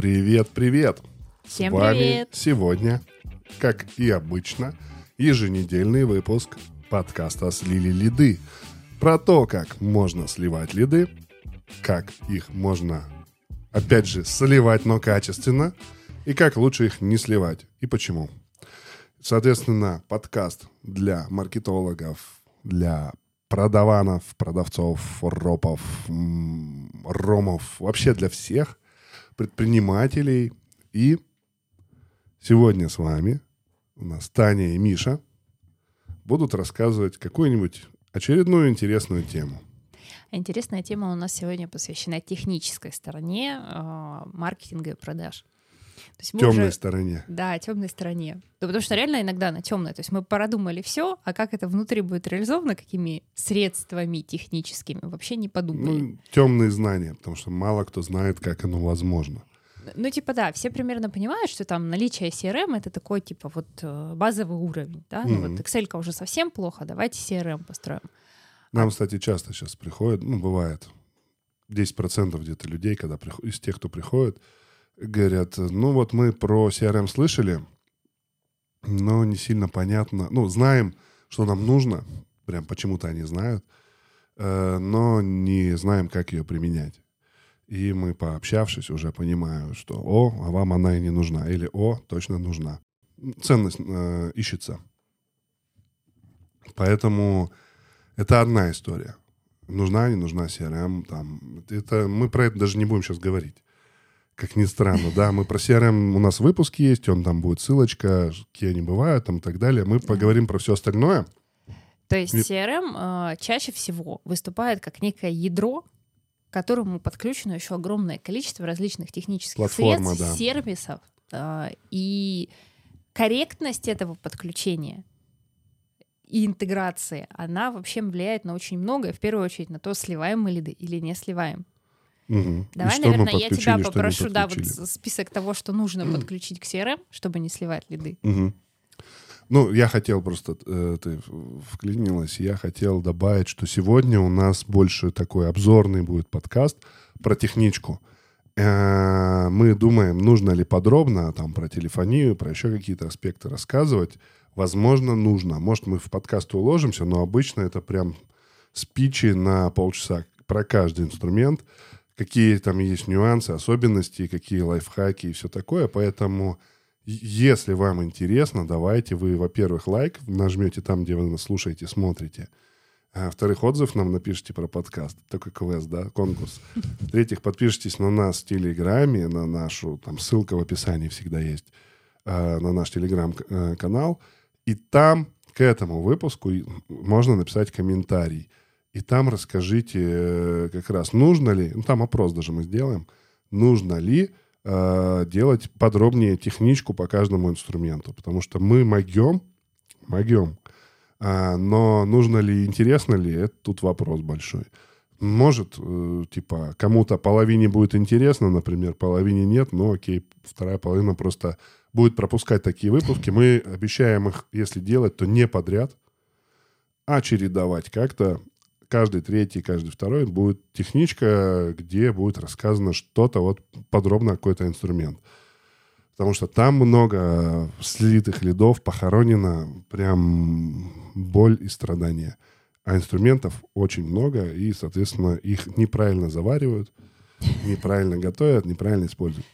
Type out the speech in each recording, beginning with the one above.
Привет, привет! Всем С вами привет! сегодня, как и обычно, еженедельный выпуск подкаста «Слили лиды». Про то, как можно сливать лиды, как их можно, опять же, сливать, но качественно, и как лучше их не сливать, и почему. Соответственно, подкаст для маркетологов, для продаванов, продавцов, ропов, ромов, вообще для всех предпринимателей. И сегодня с вами у нас Таня и Миша будут рассказывать какую-нибудь очередную интересную тему. Интересная тема у нас сегодня посвящена технической стороне э, маркетинга и продаж. То есть мы Темной уже- стороне. Да, темной стороне. Да, потому что реально иногда она темная. То есть мы продумали все, а как это внутри будет реализовано, какими средствами техническими, вообще не подумали. Ну, темные знания, потому что мало кто знает, как оно возможно. Ну, типа, да, все примерно понимают, что там наличие CRM — это такой, типа, вот э, базовый уровень, да? Ну, Мгм. вот excel уже совсем плохо, давайте CRM построим. Нам, кстати, часто сейчас приходят, ну, бывает, 10% где-то людей, когда приход- из тех, кто приходит, говорят, ну, вот мы про CRM слышали, но не сильно понятно. Ну, знаем, что нам нужно, прям почему-то они знают, э, но не знаем, как ее применять. И мы, пообщавшись, уже понимаю, что «О, а вам она и не нужна» или «О, точно нужна». Ценность э, ищется. Поэтому это одна история. Нужна, не нужна CRM. Там, это, мы про это даже не будем сейчас говорить. Как ни странно, да, мы про CRM, у нас выпуск есть, он там будет ссылочка, какие они бывают, там и так далее. Мы поговорим про все остальное. То есть CRM э, чаще всего выступает как некое ядро, к которому подключено еще огромное количество различных технических Платформа, средств, да. сервисов. э, и корректность этого подключения и интеграции, она вообще влияет на очень многое. В первую очередь на то, сливаем мы лиды или не сливаем. И Давай, наверное, я тебя попрошу, да, вот список того, что нужно подключить к CRM, чтобы не сливать лиды. Мгм. Ну, я хотел просто, э, ты вклинилась, я хотел добавить, что сегодня у нас больше такой обзорный будет подкаст про техничку. Э, Мы думаем, нужно ли подробно там про телефонию, про еще какие-то аспекты рассказывать. Возможно, нужно. Может, мы в подкаст уложимся, но обычно это прям спичи на полчаса про каждый инструмент, какие там есть нюансы, особенности, какие лайфхаки и все такое. Поэтому если вам интересно, давайте вы, во-первых, лайк нажмете там, где вы нас слушаете, смотрите. А во-вторых, отзыв нам напишите про подкаст. Такой квест, да, конкурс. В-третьих, подпишитесь на нас в Телеграме, на нашу, там ссылка в описании всегда есть, а, на наш Телеграм-канал. И там к этому выпуску можно написать комментарий. И там расскажите э, как раз, нужно ли, ну там опрос даже мы сделаем, нужно ли э, делать подробнее техничку по каждому инструменту. Потому что мы могем, могем, а, но нужно ли, интересно ли, это тут вопрос большой. Может, э, типа, кому-то половине будет интересно, например, половине нет, но окей, вторая половина просто будет пропускать такие выпуски. Мы обещаем их, если делать, то не подряд, а чередовать как-то. Каждый третий, каждый второй будет техничка, где будет рассказано что-то вот подробно какой-то инструмент. Потому что там много слитых лидов, похоронено прям боль и страдания. А инструментов очень много, и, соответственно, их неправильно заваривают, неправильно готовят, неправильно используют.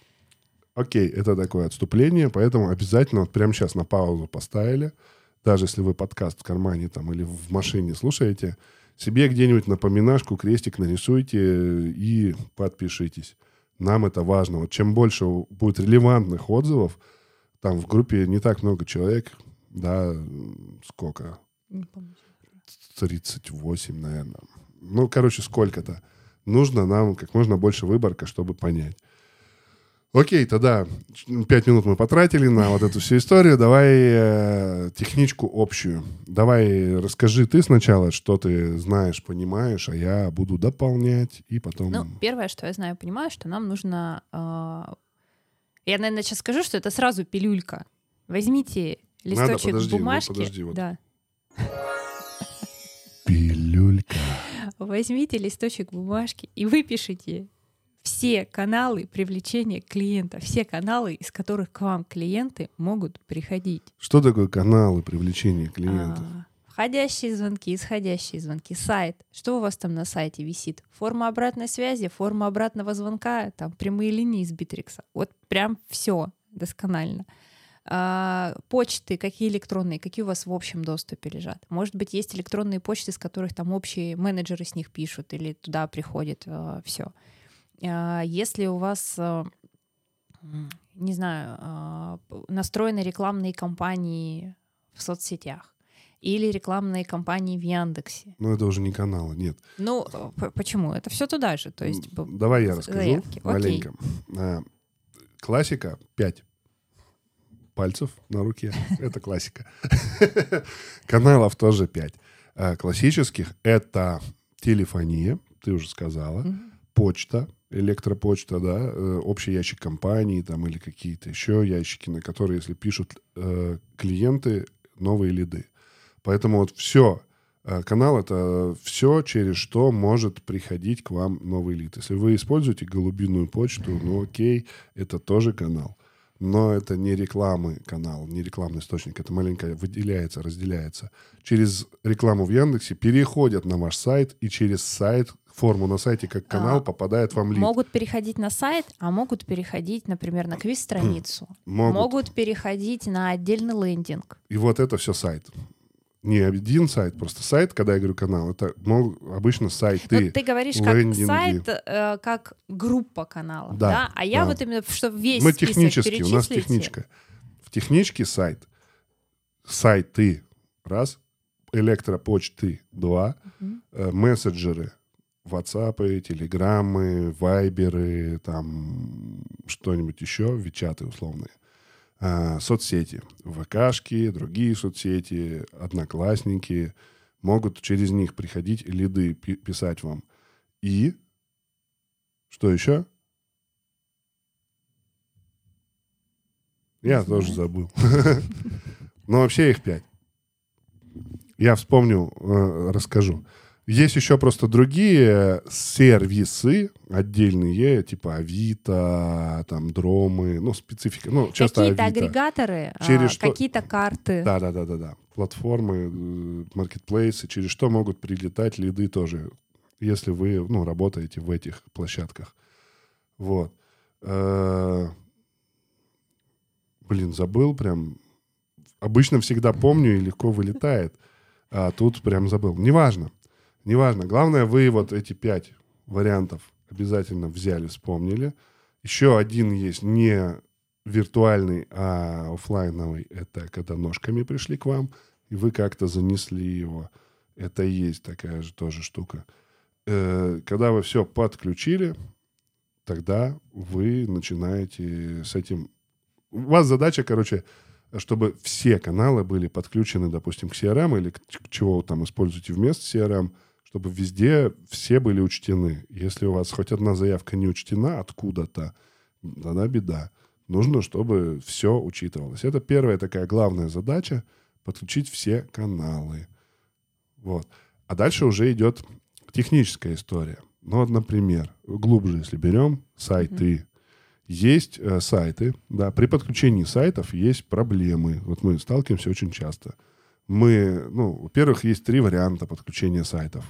Окей, это такое отступление, поэтому обязательно вот прямо сейчас на паузу поставили, даже если вы подкаст в кармане там или в машине слушаете, себе где-нибудь напоминашку, крестик нарисуйте и подпишитесь. Нам это важно. Вот чем больше будет релевантных отзывов, там в группе не так много человек, да, сколько? Не помню. 38, наверное. Ну, короче, сколько-то. Нужно нам как можно больше выборка, чтобы понять. Окей, тогда пять минут мы потратили на вот эту всю историю. Давай э, техничку общую. Давай расскажи ты сначала, что ты знаешь, понимаешь, а я буду дополнять и потом... Ну, первое, что я знаю, понимаю, что нам нужно... Э, я, наверное, сейчас скажу, что это сразу пилюлька. Возьмите листочек Надо, подожди, ну, бумажки. подожди, вот. Да. Пилюлька. Возьмите листочек бумажки и выпишите все каналы привлечения клиента, все каналы, из которых к вам клиенты могут приходить. Что такое каналы привлечения клиентов? А, входящие звонки, исходящие звонки, сайт. Что у вас там на сайте висит? Форма обратной связи, форма обратного звонка, там прямые линии из Битрикса. Вот прям все досконально. А, почты, какие электронные, какие у вас в общем доступе лежат. Может быть, есть электронные почты, с которых там общие менеджеры с них пишут или туда приходит а, все. А, если у вас, э, не знаю, а, настроены рекламные кампании в соцсетях, или рекламные кампании в Яндексе. Ну, это уже не каналы, нет. Ну, почему? Это все туда же. То есть, Давай я расскажу заявки. маленько. Окей. Классика 5 пальцев на руке. Это классика. Каналов тоже 5. Классических — это телефония, ты уже сказала, почта, электропочта, да, э, общий ящик компании там или какие-то еще ящики, на которые, если пишут э, клиенты, новые лиды. Поэтому вот все, э, канал это все, через что может приходить к вам новый лид. Если вы используете голубиную почту, ну окей, это тоже канал. Но это не рекламы канал, не рекламный источник. Это маленько выделяется, разделяется. Через рекламу в Яндексе переходят на ваш сайт, и через сайт форму на сайте как канал, а, попадает вам лид. Могут переходить на сайт, а могут переходить, например, на квиз-страницу. Могут. могут переходить на отдельный лендинг. И вот это все сайт. Не один сайт, просто сайт, когда я говорю канал, это мог, обычно сайты. Но ты говоришь лендинги. как сайт, э, как группа каналов, да? да? А я да. вот именно, что весь Мы технически, у нас техничка. В техничке сайт. Сайты, раз, электропочты, два, угу. э, мессенджеры, WhatsApp, телеграммы, вайберы, там что-нибудь еще, вичаты условные. А, соцсети, ВКшки, другие соцсети, одноклассники могут через них приходить лиды писать вам. И что еще? Я тоже забыл. Но вообще их пять. Я вспомню, э, расскажу. Есть еще просто другие сервисы отдельные, типа Авито, там Дромы, ну, специфика. Ну, часто Какие-то Авито. агрегаторы, а, через а, что... какие-то карты. Да, да, да, да, да. Платформы, э, маркетплейсы, через что могут прилетать лиды тоже, если вы, ну, работаете в этих площадках. Вот. Э, блин, забыл прям. Обычно всегда помню и легко вылетает. А тут прям забыл. Неважно. Неважно. Главное, вы вот эти пять вариантов обязательно взяли, вспомнили. Еще один есть не виртуальный, а офлайновый. Это когда ножками пришли к вам, и вы как-то занесли его. Это и есть такая же тоже штука. Э, когда вы все подключили, тогда вы начинаете с этим... У вас задача, короче, чтобы все каналы были подключены, допустим, к CRM или к, чего вы там используете вместо CRM – чтобы везде все были учтены. Если у вас хоть одна заявка не учтена откуда-то, тогда беда. Нужно, чтобы все учитывалось. Это первая такая главная задача — подключить все каналы. Вот. А дальше уже идет техническая история. Ну вот, например, глубже, если берем сайты. Mm-hmm. Есть э, сайты, да, при подключении сайтов есть проблемы. Вот мы сталкиваемся очень часто — мы, ну, во-первых, есть три варианта подключения сайтов,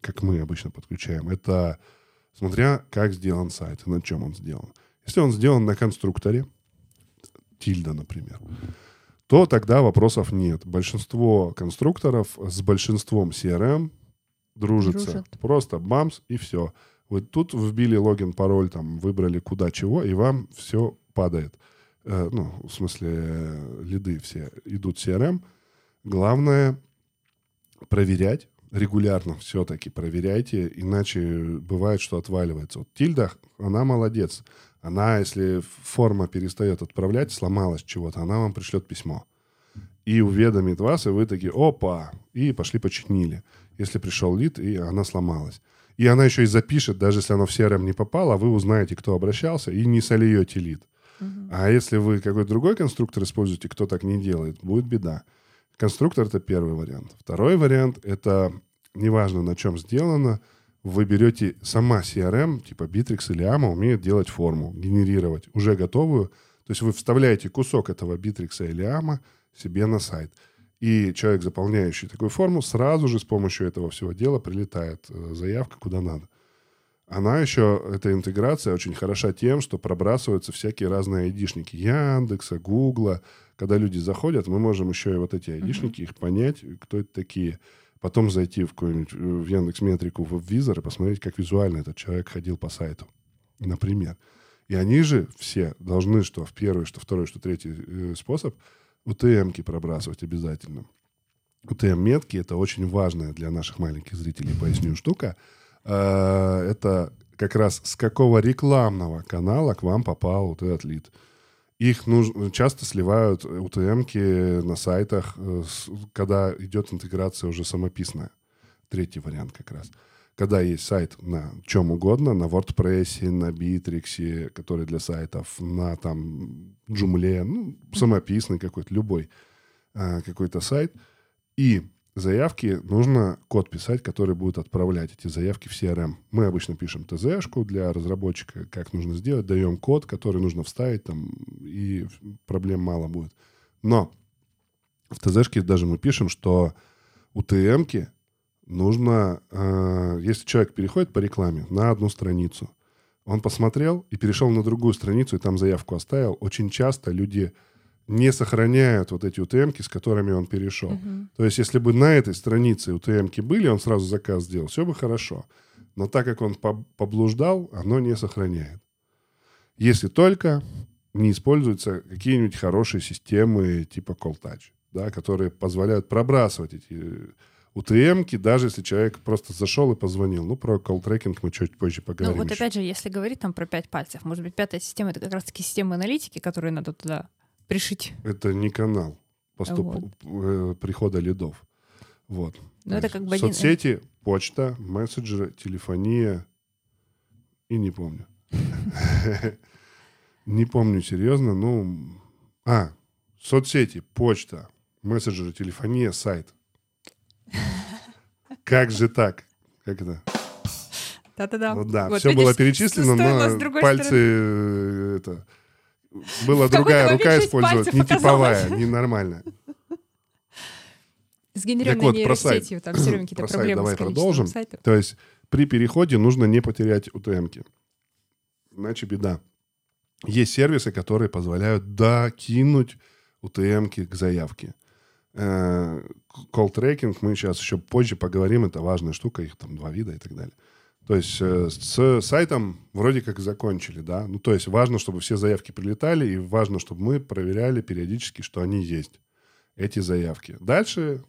как мы обычно подключаем. Это смотря как сделан сайт и на чем он сделан. Если он сделан на конструкторе, тильда, например, то тогда вопросов нет. Большинство конструкторов с большинством CRM дружится. Дружат. Просто бамс и все. Вы тут вбили логин, пароль, там, выбрали куда чего, и вам все падает. Э, ну, в смысле, э, лиды все идут CRM, Главное проверять, регулярно все-таки проверяйте, иначе бывает, что отваливается. Вот Тильда, она молодец. Она, если форма перестает отправлять, сломалась чего-то, она вам пришлет письмо. И уведомит вас, и вы такие, опа, и пошли починили. Если пришел лид, и она сломалась. И она еще и запишет, даже если оно в CRM не попало, вы узнаете, кто обращался, и не сольете лид. Uh-huh. А если вы какой-то другой конструктор используете, кто так не делает, будет беда. Конструктор — это первый вариант. Второй вариант — это, неважно, на чем сделано, вы берете сама CRM, типа Bittrex или AMA, умеет делать форму, генерировать уже готовую. То есть вы вставляете кусок этого Bittrex или AMA себе на сайт. И человек, заполняющий такую форму, сразу же с помощью этого всего дела прилетает э, заявка куда надо. Она еще, эта интеграция очень хороша тем, что пробрасываются всякие разные айдишники Яндекса, Гугла. Когда люди заходят, мы можем еще и вот эти айдишники, их понять, кто это такие. Потом зайти в какую-нибудь в Яндекс Метрику, в визор и посмотреть, как визуально этот человек ходил по сайту, например. И они же все должны, что в первый, что второй, что третий э, способ – УТМки пробрасывать обязательно. УТМ-метки — это очень важная для наших маленьких зрителей, поясню, штука. А, это как раз с какого рекламного канала к вам попал вот этот лид. Их нужно, часто сливают УТМки на сайтах, э, когда идет интеграция уже самописная. Третий вариант как раз когда есть сайт на чем угодно, на WordPress, на Bittrex, который для сайтов, на там Joomla, ну, самописный какой-то, любой а, какой-то сайт, и заявки нужно код писать, который будет отправлять эти заявки в CRM. Мы обычно пишем ТЗ-шку для разработчика, как нужно сделать, даем код, который нужно вставить, там, и проблем мало будет. Но в ТЗ-шке даже мы пишем, что у ТМ-ки нужно, э, если человек переходит по рекламе на одну страницу, он посмотрел и перешел на другую страницу и там заявку оставил, очень часто люди не сохраняют вот эти УТМки, с которыми он перешел. Uh-huh. То есть, если бы на этой странице УТМки были, он сразу заказ сделал, все бы хорошо. Но так как он поблуждал, оно не сохраняет. Если только не используются какие-нибудь хорошие системы типа Call Touch, да, которые позволяют пробрасывать эти УТМки, даже если человек просто зашел и позвонил. Ну, про колл-трекинг мы чуть позже поговорим. Ну, вот еще. опять же, если говорить там про пять пальцев, может быть, пятая система — это как раз-таки система аналитики, которую надо туда пришить. Это не канал поступ... вот. Э, прихода лидов. Вот. Ну, это как бы Соцсети, один... почта, мессенджеры, телефония и не помню. Не помню серьезно, ну... А, соцсети, почта, мессенджеры, телефония, сайт. Как же так? Как это? Да-да-да. Ну, да, вот, все видишь, было перечислено, но пальцы это была другая рука использовать, не типовая, не нормальная. С генеральной вот, нейросетью там все время какие-то проблемы давай продолжим. Сайтов. То есть при переходе нужно не потерять UTM-ки. Иначе беда. Есть сервисы, которые позволяют докинуть UTM-ки к заявке. Call tracking мы сейчас еще позже поговорим, это важная штука, их там два вида и так далее. То есть э, с сайтом вроде как закончили, да. Ну, то есть важно, чтобы все заявки прилетали, и важно, чтобы мы проверяли периодически, что они есть, эти заявки. Дальше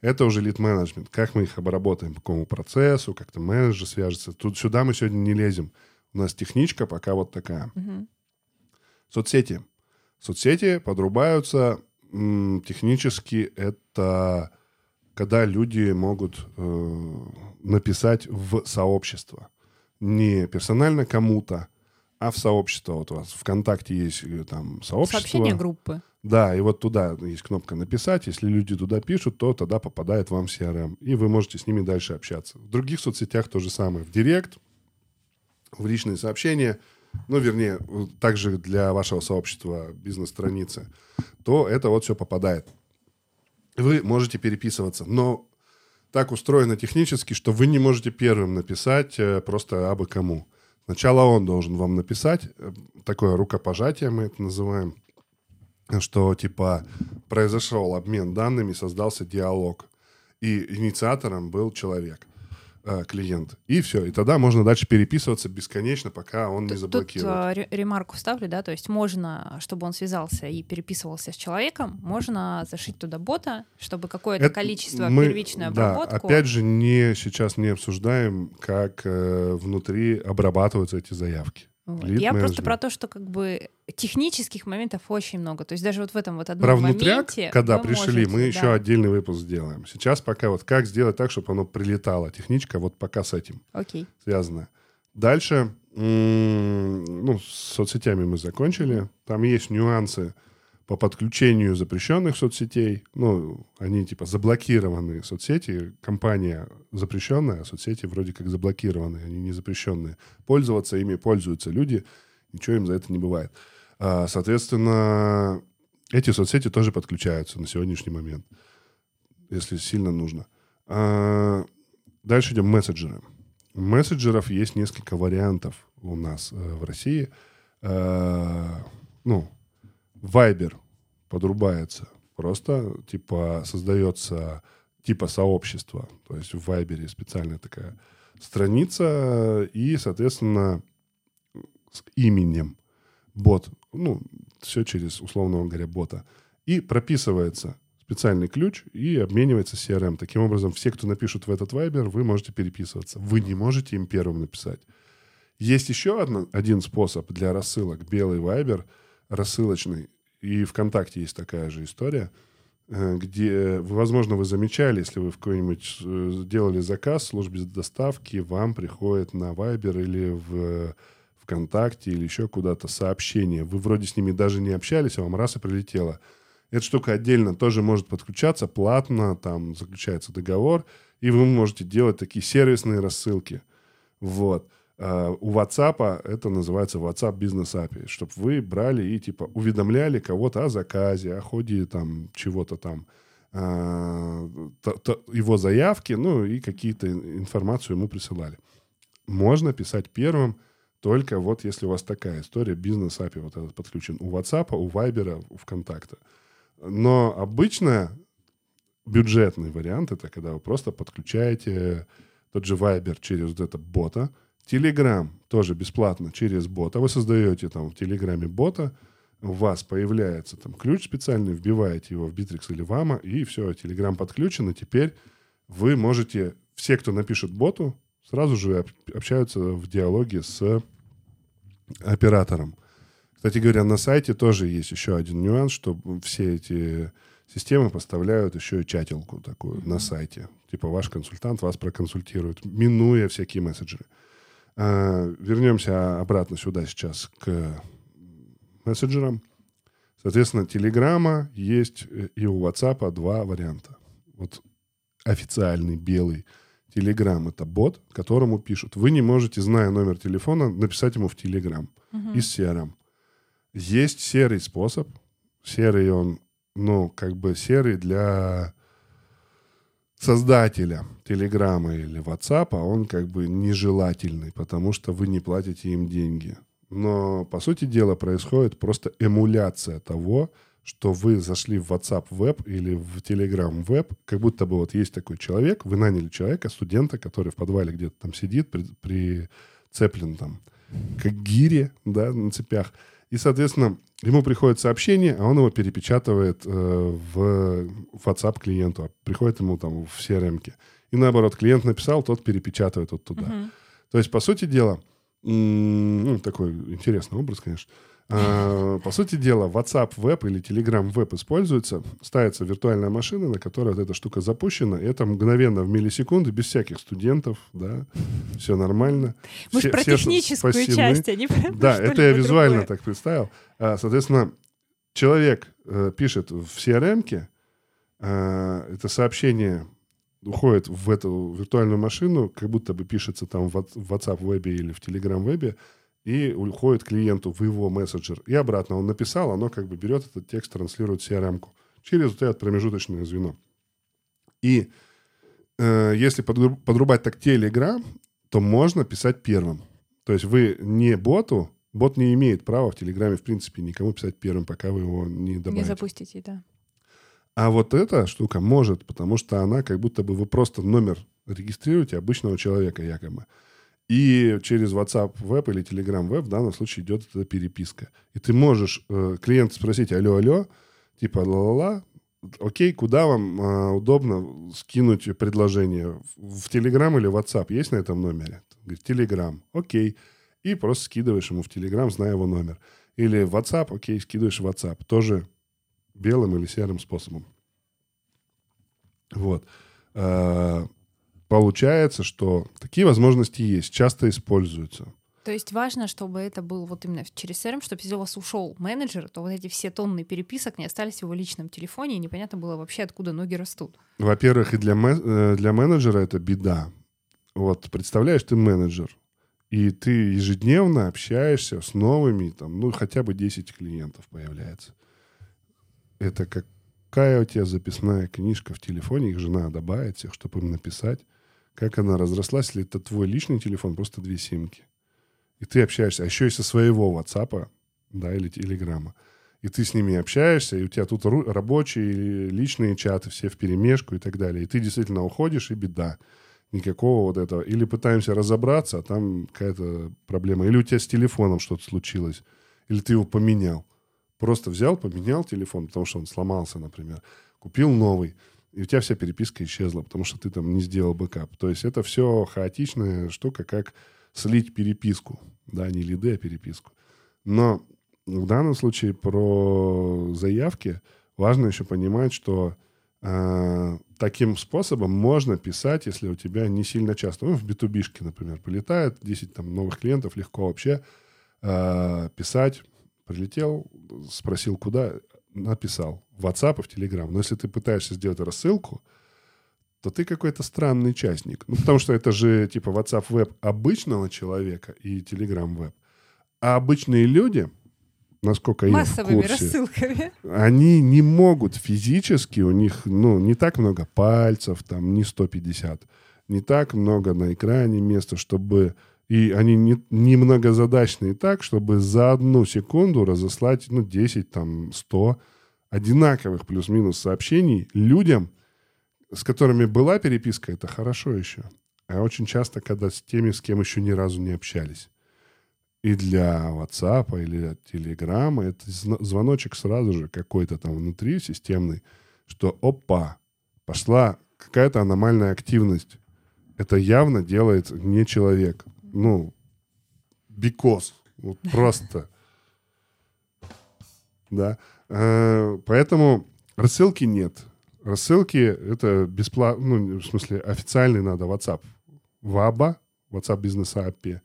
это уже лид-менеджмент. Как мы их обработаем, по какому процессу, как то менеджер свяжется. Тут сюда мы сегодня не лезем. У нас техничка пока вот такая. Угу. Соцсети. Соцсети подрубаются технически это когда люди могут э, написать в сообщество. Не персонально кому-то, а в сообщество. Вот у вас ВКонтакте есть там сообщество. Сообщение группы. Да, и вот туда есть кнопка «Написать». Если люди туда пишут, то тогда попадает вам в CRM. И вы можете с ними дальше общаться. В других соцсетях то же самое. В Директ, в личные сообщения – ну, вернее, также для вашего сообщества бизнес-страницы, то это вот все попадает. Вы можете переписываться, но так устроено технически, что вы не можете первым написать э, просто абы кому. Сначала он должен вам написать, э, такое рукопожатие мы это называем, что типа произошел обмен данными, создался диалог. И инициатором был человек. Э, клиент. И все. И тогда можно дальше переписываться бесконечно, пока он не Тут, заблокирует. э, ре- ремарку вставлю, да, то есть можно, чтобы он связался и переписывался с человеком, можно зашить туда бота, чтобы какое-то количество мы, первичную да, обработку. опять же, не, сейчас не обсуждаем, как э, внутри обрабатываются эти заявки. Вот. Я просто про то, что как бы технических моментов очень много. То есть даже вот в этом вот одном Про внутряк, моменте когда пришли, можете, мы да. еще отдельный выпуск сделаем. Сейчас пока вот как сделать так, чтобы оно прилетало. Техничка вот пока с этим Окей. связана. Дальше, ну, с соцсетями мы закончили. Там есть нюансы по подключению запрещенных соцсетей. Ну, они типа заблокированные соцсети. Компания запрещенная, а соцсети вроде как заблокированные, они не запрещенные. Пользоваться ими пользуются люди, ничего им за это не бывает. А, Соответственно, эти соцсети тоже подключаются на сегодняшний момент, если сильно нужно. А, Дальше идем мессенджеры. Мессенджеров есть несколько вариантов у нас э, в России. Э, ну, Viber подрубается. Просто, типа, создается типа сообщества. То есть в Viber специальная такая страница и, соответственно, с именем бот. Ну, все через, условно говоря, бота. И прописывается специальный ключ и обменивается CRM. Таким образом, все, кто напишут в этот Viber, вы можете переписываться. Вы не можете им первым написать. Есть еще одно, один способ для рассылок. Белый Viber, рассылочный. И ВКонтакте есть такая же история, э, где, возможно, вы замечали, если вы в какой-нибудь э, делали заказ в службе доставки, вам приходит на Viber или в ВКонтакте или еще куда-то сообщение. Вы вроде с ними даже не общались, а вам раз и прилетело. Эта штука отдельно тоже может подключаться, платно, там заключается договор, и вы можете делать такие сервисные рассылки. Вот. А у WhatsApp это называется WhatsApp Business API, чтобы вы брали и типа уведомляли кого-то о заказе, о ходе там чего-то там, а, его заявки, ну и какие-то ин- информацию ему присылали. Можно писать первым, только вот если у вас такая история, бизнес API вот этот подключен у WhatsApp, у Viber, у ВКонтакта. Но обычно бюджетный вариант это когда вы просто подключаете тот же Viber через вот это бота, Telegram тоже бесплатно через бота. Вы создаете там в Телеграме бота, у вас появляется там ключ специальный, вбиваете его в Bittrex или Vama, и все, Telegram подключен, и теперь вы можете, все, кто напишет боту, сразу же об- общаются в диалоге с оператором. Кстати говоря, на сайте тоже есть еще один нюанс, что все эти системы поставляют еще и чатилку такую на сайте. Типа ваш консультант вас проконсультирует, минуя всякие мессенджеры. Вернемся обратно сюда сейчас к мессенджерам. Соответственно, Телеграма есть э, и у WhatsApp два варианта. Вот официальный белый Телеграм — это бот, которому пишут. Вы не можете, зная номер телефона, написать ему в Телеграм Мгм. из CRM. Есть серый способ. Серый он, ну, как бы серый для создателя Телеграма или WhatsApp, он как бы нежелательный, потому что вы не платите им деньги. Но, по сути дела, происходит просто эмуляция того, что вы зашли в WhatsApp веб или в Telegram веб, как будто бы вот есть такой человек, вы наняли человека, студента, который в подвале где-то там сидит, при- прицеплен там к гире, да, на цепях. И, соответственно, ему приходит сообщение, а он его перепечатывает э, в WhatsApp клиенту, а приходит ему там в CRM. -ке. И наоборот, клиент написал, тот перепечатывает вот туда. Мгм. То есть, по сути дела, ну, такой интересный образ, конечно. А, по сути дела, WhatsApp веб или Telegram веб используется, ставится виртуальная машина, на которой вот эта штука запущена, и это мгновенно в миллисекунды, без всяких студентов, да, все нормально. Мы Все- про все техническую спасены. часть, а не про Да, это я визуально другое. так представил. А, Соответственно, человек э, пишет в CRM-ке, это сообщение уходит в эту виртуальную машину, как будто бы пишется там в Whats- в WhatsApp вебе или в Telegram вебе, и уходит клиенту в его мессенджер. И обратно он написал, оно как бы берет этот текст, транслирует CRM-ку через вот это промежуточное звено. И э, если подру- подрубать так Telegram, то можно писать первым. То есть вы не боту, бот не имеет права в Телеграме, в принципе, никому писать первым, пока вы его не Не добавите. запустите, да. А вот эта штука может, потому что она как будто бы вы просто номер Регистрируете обычного человека якобы. И через WhatsApp веб или Telegram веб в данном случае идет эта переписка. И ты можешь э, клиент спросить, алло, алло, типа ла-ла-ла, окей, куда вам э, удобно скинуть предложение? В, Telegram или WhatsApp? Есть на этом номере? Говорит, Telegram, окей. И просто скидываешь ему в Telegram, зная его номер. Или WhatsApp, окей, скидываешь WhatsApp. Тоже белым или серым способом. Вот. Э, получается, что такие возможности есть, часто используются. То есть важно, чтобы это был вот именно через CRM, чтобы если у вас ушел менеджер, то вот эти все тонны переписок не остались в его личном телефоне, и непонятно было вообще, откуда ноги растут. Во-первых, и для, э, для менеджера это беда. Вот, представляешь, ты менеджер, и ты ежедневно общаешься с новыми, там, ну, хотя бы 10 клиентов появляется. Это какая у тебя записная книжка в телефоне, их же надо добавить всех, чтобы им написать. Как она разрослась, если это твой личный телефон, просто две симки и ты общаешься, а еще и со своего WhatsApp, да, или Телеграма, и ты с ними общаешься, и у тебя тут рабочие, личные чаты, все в перемешку и так далее. И ты действительно уходишь, и беда. Никакого вот этого. Или пытаемся разобраться, а там какая-то проблема. Или у тебя с телефоном что-то случилось. Или ты его поменял. Просто взял, поменял телефон, потому что он сломался, например. Купил новый. И у тебя вся переписка исчезла, потому что ты там не сделал backup. То есть это все хаотичная штука, как слить переписку. Да, не лиды, а переписку. Но в данном случае про заявки важно еще понимать, что э, таким способом можно писать, если у тебя не сильно часто. Ну, в b например, полетает 10 там, новых клиентов, легко вообще э, писать. Прилетел, спросил, куда, написал. В WhatsApp и в Telegram. Но если ты пытаешься сделать рассылку, то ты какой-то странный частник. Ну, потому что это же типа WhatsApp веб обычного человека и Telegram веб. А обычные люди, насколько я в курсе, рассылками. они не могут физически, у них ну, не так много пальцев, там не 150, не так много на экране места, чтобы... И они не, не так, чтобы за одну секунду разослать ну, 10, там, 100 одинаковых плюс-минус сообщений людям, с которыми была переписка, это хорошо еще. А очень часто, когда с теми, с кем еще ни разу не общались. И для WhatsApp или Telegram это звоночек сразу же какой-то там внутри системный, что опа, пошла какая-то аномальная активность. Это явно делает не человек. Ну, because. Вот просто. Да. Э, поэтому рассылки нет. Рассылки — это бесплатно, ну, в смысле, официальный надо WhatsApp. Ваба, WhatsApp бизнес API,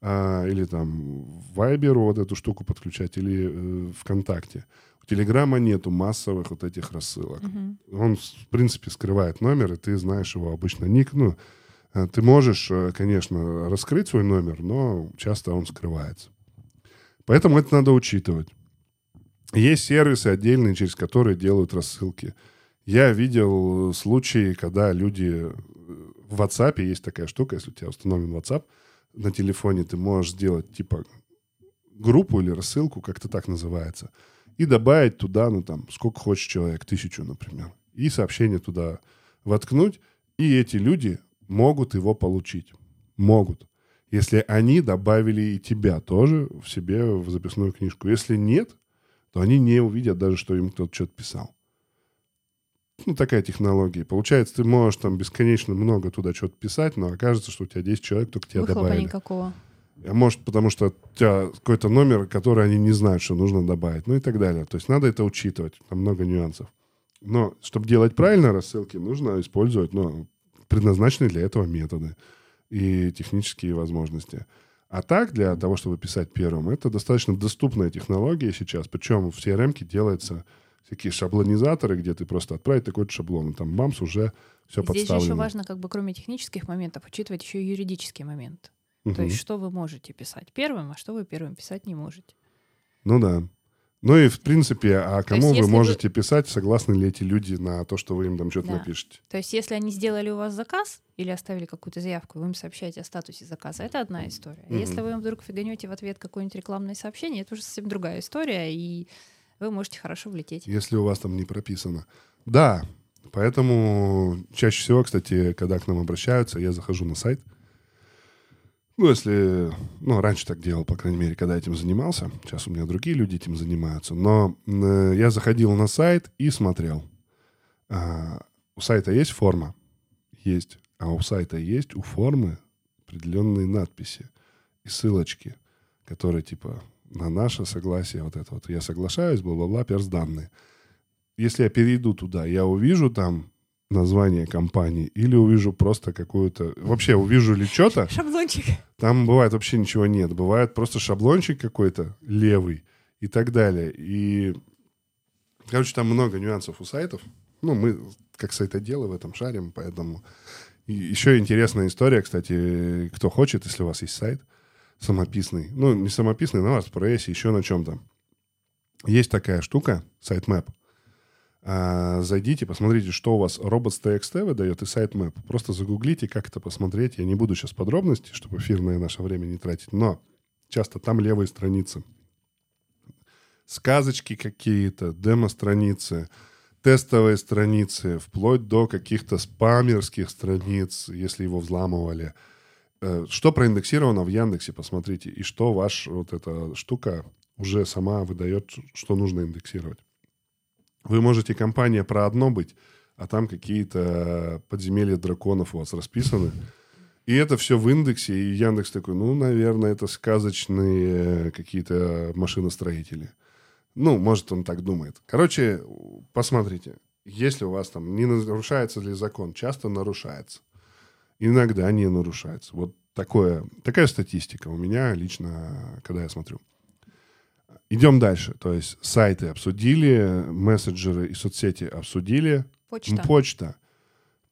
а, или там Viber вот эту штуку подключать, или э, ВКонтакте. У Телеграма нету массовых вот этих рассылок. Uh-huh. Он, в принципе, скрывает номер, и ты знаешь его обычно ник. Ну, э, ты можешь, э, конечно, раскрыть свой номер, но часто он скрывается. Поэтому это надо учитывать. Есть сервисы отдельные, через которые делают рассылки. Я видел случаи, когда люди... В WhatsApp есть такая штука, если у тебя установлен WhatsApp, на телефоне ты можешь сделать типа группу или рассылку, как-то так называется, и добавить туда, ну там, сколько хочешь человек, тысячу, например, и сообщение туда воткнуть, и эти люди могут его получить. Могут. Если они добавили и тебя тоже в себе в записную книжку. Если нет, то они не увидят даже, что им кто-то что-то писал ну, такая технология. Получается, ты можешь там бесконечно много туда что-то писать, но окажется, что у тебя 10 человек только тебя Выхлопа добавили. никакого. А может, потому что у тебя какой-то номер, который они не знают, что нужно добавить, ну и так далее. То есть надо это учитывать, там много нюансов. Но чтобы делать правильно рассылки, нужно использовать ну, предназначенные для этого методы и технические возможности. А так, для того, чтобы писать первым, это достаточно доступная технология сейчас. Причем в CRM делается такие шаблонизаторы, где ты просто отправить такой шаблон, и там бамс уже все Здесь подставлено. Здесь еще важно, как бы кроме технических моментов, учитывать еще и юридический момент. Угу. То есть что вы можете писать первым, а что вы первым писать не можете. Ну да. Ну и в принципе, а кому есть, вы можете вы... писать, согласны ли эти люди на то, что вы им там что-то да. напишете? То есть если они сделали у вас заказ или оставили какую-то заявку, вы им сообщаете о статусе заказа, это одна история. Mm-hmm. Если вы им вдруг фиганете в ответ какое-нибудь рекламное сообщение, это уже совсем другая история, и вы можете хорошо влететь. Если у вас там не прописано. Да, Поэтому чаще всего, кстати, когда к нам обращаются, я захожу на сайт. Ну, если... Ну, раньше так делал, по крайней мере, когда этим занимался. Сейчас у меня другие люди этим занимаются. Но э, я заходил на сайт и смотрел. А, у сайта есть форма? Есть. А у сайта есть у формы определенные надписи и ссылочки, которые типа на наше согласие, вот это вот, я соглашаюсь, бла-бла-бла, перс данные. Если я перейду туда, я увижу там название компании или увижу просто какую-то... Вообще, увижу ли что-то... Шаблончик. Там бывает вообще ничего нет. Бывает просто шаблончик какой-то левый и так далее. И, короче, там много нюансов у сайтов. Ну, мы как сайтоделы в этом шарим, поэтому... И еще интересная история, кстати, кто хочет, если у вас есть сайт самописный, ну, не самописный, на вас, еще на чем-то. Есть такая штука, сайтмэп. А, зайдите, посмотрите, что у вас robots.txt выдает и сайтмэп. Просто загуглите, как это посмотреть. Я не буду сейчас подробности, чтобы эфирное наше время не тратить, но часто там левые страницы. Сказочки какие-то, демо-страницы, тестовые страницы, вплоть до каких-то спамерских страниц, если его взламывали. Э, что проиндексировано в Яндексе, посмотрите, и что ваша вот эта штука уже сама выдает, что нужно индексировать. Вы можете компания про одно быть, а там какие-то подземелья драконов у вас расписаны. И это все в индексе, и Яндекс такой, ну, наверное, это сказочные какие-то машиностроители. Ну, может, он так думает. Короче, посмотрите. Если у вас там не нарушается ли закон, часто нарушается. Иногда не нарушается. Вот такое, такая статистика у меня лично, когда я смотрю. Идем дальше. То есть сайты обсудили, мессенджеры и соцсети обсудили. Почта. Почта.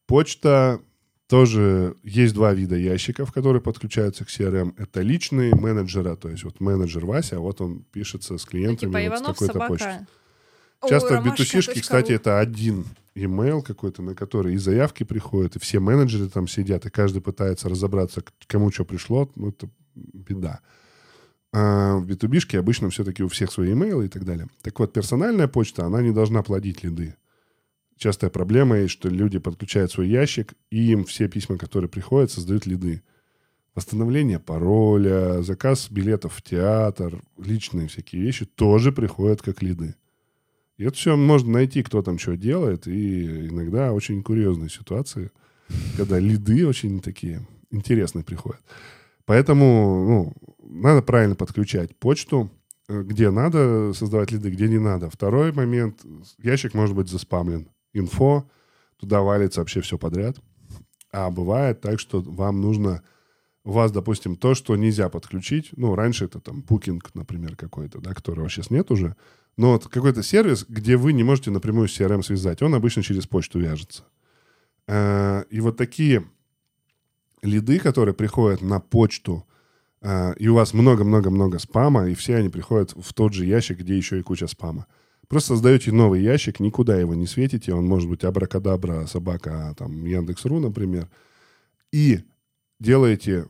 Почта тоже есть два вида ящиков, которые подключаются к CRM. Это личные менеджера, то есть вот менеджер Вася, вот он пишется с клиентами типа вот Иванов, с такой-то. Ой, Часто в ромашка b точка кстати, это один email какой-то, на который и заявки приходят, и все менеджеры там сидят, и каждый пытается разобраться, кому что пришло. Ну, это беда. А в b обычно все-таки у всех свои имейлы и так далее. Так вот, персональная почта, она не должна плодить лиды. Частая проблема есть, что люди подключают свой ящик, и им все письма, которые приходят, создают лиды. Восстановление пароля, заказ билетов в театр, личные всякие вещи тоже приходят как лиды. И это все можно найти, кто там что делает, и иногда очень курьезные ситуации, когда лиды очень такие интересные приходят. Поэтому ну, надо правильно подключать почту, э, где надо создавать лиды, где не надо. Второй момент, ящик может быть заспамлен. Инфо, туда валится вообще все подряд. А бывает так, что вам нужно... У вас, допустим, то, что нельзя подключить. Ну, раньше это там Booking, например, какой-то, да, которого сейчас нет уже. Но вот какой-то сервис, где вы не можете напрямую с CRM связать, он обычно через почту вяжется. Э, И вот такие лиды, которые приходят на почту, и у вас много-много-много спама, и все они приходят в тот же ящик, где еще и куча спама. Просто создаете новый ящик, никуда его не светите, он может быть абракадабра, собака, там, Яндекс.ру, например, и делаете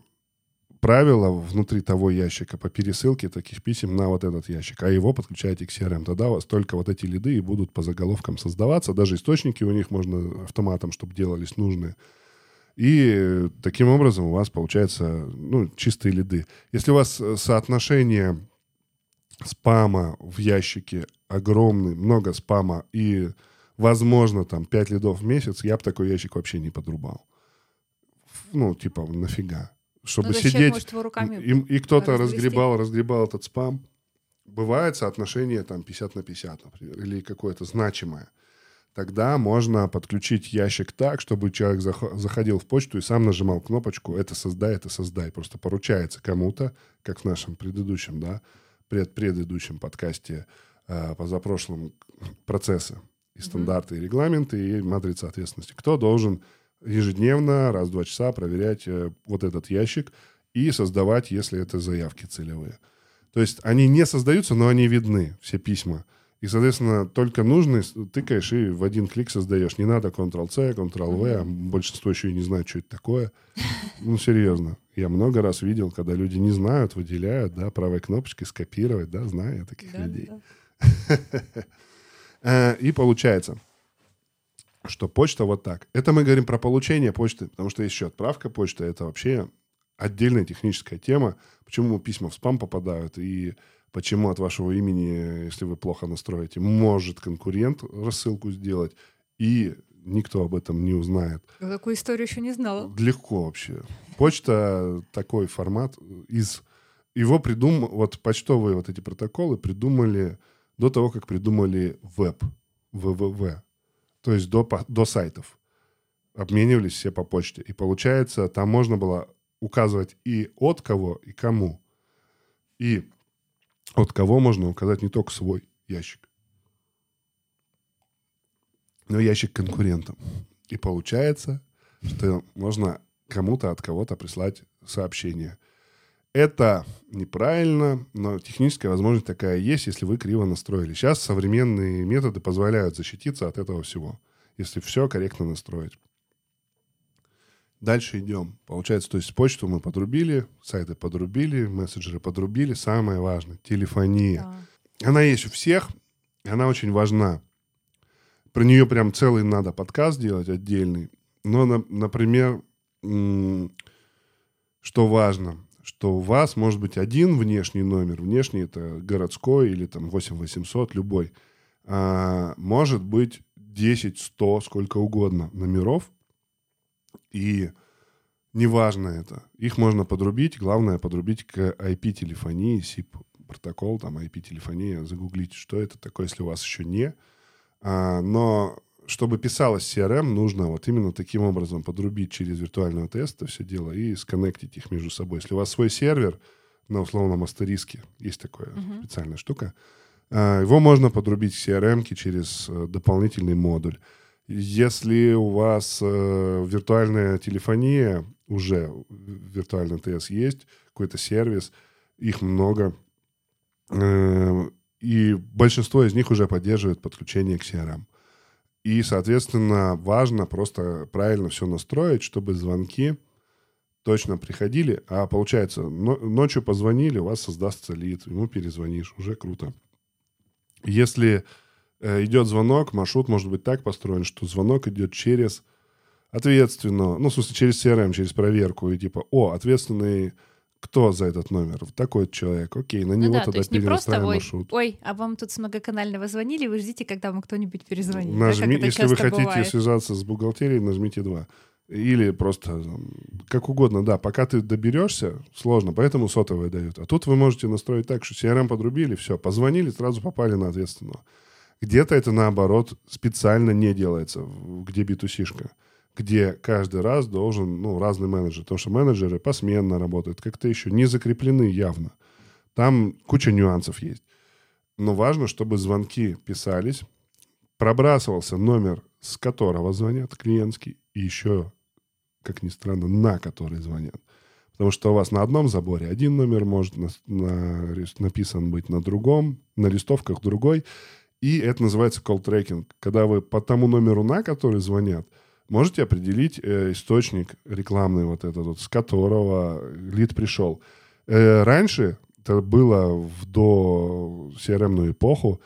правила внутри того ящика по пересылке таких писем на вот этот ящик, а его подключаете к CRM. Тогда у вас только вот эти лиды и будут по заголовкам создаваться. Даже источники у них можно автоматом, чтобы делались нужные. И таким образом у вас получается ну, чистые лиды. Если у вас э, соотношение спама в ящике огромный, много спама и, возможно, там 5 лидов в месяц, я бы такой ящик вообще не подрубал. Ну, типа, нафига? Чтобы Ну, зачем, сидеть... может, его руками И, и кто-то разгребал, разгребал этот спам. Бывает соотношение там 50 на 50, например, или какое-то значимое. Тогда можно подключить ящик так, чтобы человек зах- заходил в почту и сам нажимал кнопочку «это создай, это создай». Просто поручается кому-то, как в нашем предыдущем, да, пред предыдущем подкасте э, позапрошлом процессы и стандарты, и регламенты, и матрица ответственности. Кто должен ежедневно, раз в два часа проверять э, вот этот ящик и создавать, если это заявки целевые. То есть они не создаются, но они видны, все письма. И, соответственно, только нужный тыкаешь и в один клик создаешь. Не надо Ctrl-C, Ctrl-V, а большинство еще и не знает, что это такое. Ну, серьезно. Я много раз видел, когда люди не знают, выделяют, да, правой кнопочкой скопировать, да, знаю я таких Да, людей. да. Э, И получается, что почта вот так. Это мы говорим про получение почты, потому что есть еще отправка почты. Это вообще отдельная техническая тема. Почему письма в спам попадают и почему от вашего имени, если вы плохо настроите, может конкурент рассылку сделать, и никто об этом не узнает. Я такую историю еще не знала. Легко вообще. Почта такой формат из... Его придумал... Вот почтовые вот эти протоколы придумали до того, как придумали веб, ВВВ. То есть до, до сайтов. Обменивались все по почте. И получается, там можно было указывать и от кого, и кому. И от кого можно указать не только свой ящик, но ящик конкурентам. И получается, что можно кому-то от кого-то прислать сообщение. Это неправильно, но техническая возможность такая есть, если вы криво настроили. Сейчас современные методы позволяют защититься от этого всего, если все корректно настроить. Дальше идем. Получается, то есть почту мы подрубили, сайты подрубили, мессенджеры подрубили. Самое важное — телефония. Да. Она есть у всех, она очень важна. Про нее прям целый надо подкаст делать отдельный. Но, на, например, что важно, что у вас может быть один внешний номер, внешний это городской или там 8800, любой, а может быть 10, 100, сколько угодно номеров, и неважно это. Их можно подрубить. Главное подрубить к IP-телефонии, SIP протокол, там IP-телефония, загуглите, что это такое, если у вас еще не. А, но чтобы писалось CRM, нужно вот именно таким образом подрубить через виртуального теста все дело и сконнектить их между собой. Если у вас свой сервер на условном астериске, есть такая uh-huh. специальная штука, а, его можно подрубить в CRM через э, дополнительный модуль. Если у вас э, виртуальная телефония, уже виртуальный ТС есть, какой-то сервис, их много, э, и большинство из них уже поддерживает подключение к CRM. И, соответственно, важно просто правильно все настроить, чтобы звонки точно приходили. А получается, ночью позвонили, у вас создастся лид, ему перезвонишь, уже круто. Если идет звонок, маршрут может быть так построен, что звонок идет через ответственно, ну, в смысле, через CRM, через проверку, и типа, о, ответственный кто за этот номер? Такой человек. Окей, на ну него ну да, тогда то есть не просто, ой, маршрут. Ой, а вам тут с многоканального звонили, вы ждите, когда вам кто-нибудь перезвонит. Нажми, да, если вы хотите бывает. связаться с бухгалтерией, нажмите два. Или просто как угодно, да, пока ты доберешься, сложно, поэтому сотовые дают. А тут вы можете настроить так, что CRM подрубили, все, позвонили, сразу попали на ответственного. Где-то это, наоборот, специально не делается, где B2C-шка где каждый раз должен, ну, разный менеджер, потому что менеджеры посменно работают, как-то еще не закреплены явно. Там куча нюансов есть. Но важно, чтобы звонки писались, пробрасывался номер, с которого звонят клиентский, и еще, как ни странно, на который звонят. Потому что у вас на одном заборе один номер может на, на, написан быть на другом, на листовках другой. И это называется tracking, когда вы по тому номеру, на который звонят, можете определить э, источник рекламный вот этот вот, с которого лид пришел. Э, раньше, это было в до CRM эпоху,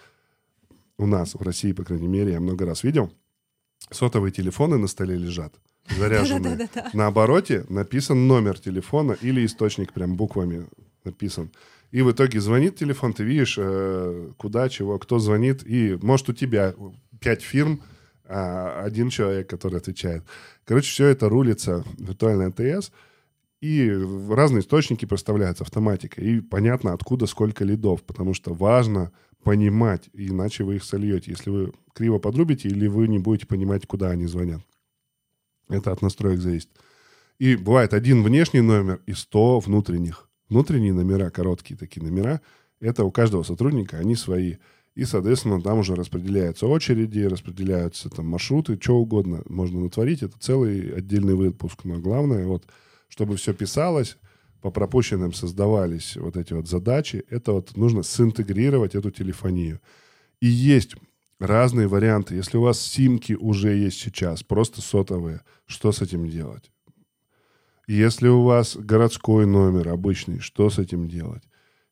у нас в России, по крайней мере, я много раз видел, сотовые телефоны на столе лежат, заряженные. На обороте написан номер телефона или источник прям буквами написан. И в итоге звонит телефон, ты видишь, э, куда, чего, кто звонит. И может у тебя пять фирм, а один человек, который отвечает. Короче, все это рулится виртуальный АТС. И разные источники проставляются автоматикой. И понятно, откуда сколько лидов. Потому что важно понимать, иначе вы их сольете. Если вы криво подрубите, или вы не будете понимать, куда они звонят. Это от настроек зависит. И бывает один внешний номер и 100 внутренних. Внутренние номера, короткие такие номера, это у каждого сотрудника, они свои. И, соответственно, там уже распределяются очереди, распределяются там маршруты, что угодно можно натворить. Это целый отдельный выпуск. Но главное, вот, чтобы все писалось, по пропущенным создавались вот эти вот задачи, это вот нужно синтегрировать эту телефонию. И есть разные варианты. Если у вас симки уже есть сейчас, просто сотовые, что с этим делать? Если у вас городской номер обычный, что с этим делать?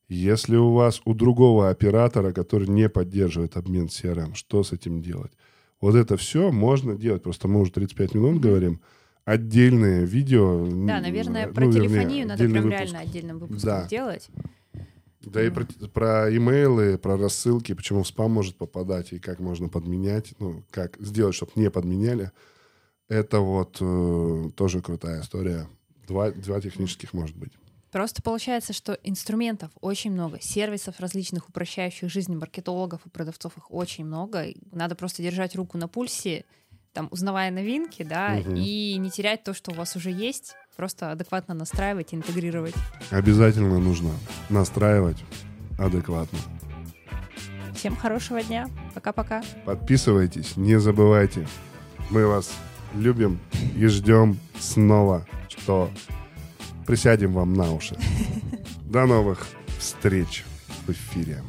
Если у вас у другого оператора, который не поддерживает обмен CRM, что с этим делать? Вот это все можно делать. Просто мы уже 35 минут говорим. Отдельные видео. Да, наверное, ну, про вернее, телефонию надо прям выпуск. реально отдельным выпуском Да. сделать. Да и про, про имейлы, про рассылки, почему в спам может попадать и как можно подменять, ну, как сделать, чтобы не подменяли. Это вот э, тоже крутая история. Два, два технических может быть. Просто получается, что инструментов очень много, сервисов различных, упрощающих жизнь маркетологов и продавцов их очень много. Надо просто держать руку на пульсе, там, узнавая новинки, да, Мгм. и не терять то, что у вас уже есть, просто адекватно настраивать, интегрировать. Обязательно нужно настраивать адекватно. Всем хорошего дня. Пока-пока. Подписывайтесь, не забывайте. Мы вас любим и ждем снова, что присядем вам на уши. До новых встреч в эфире.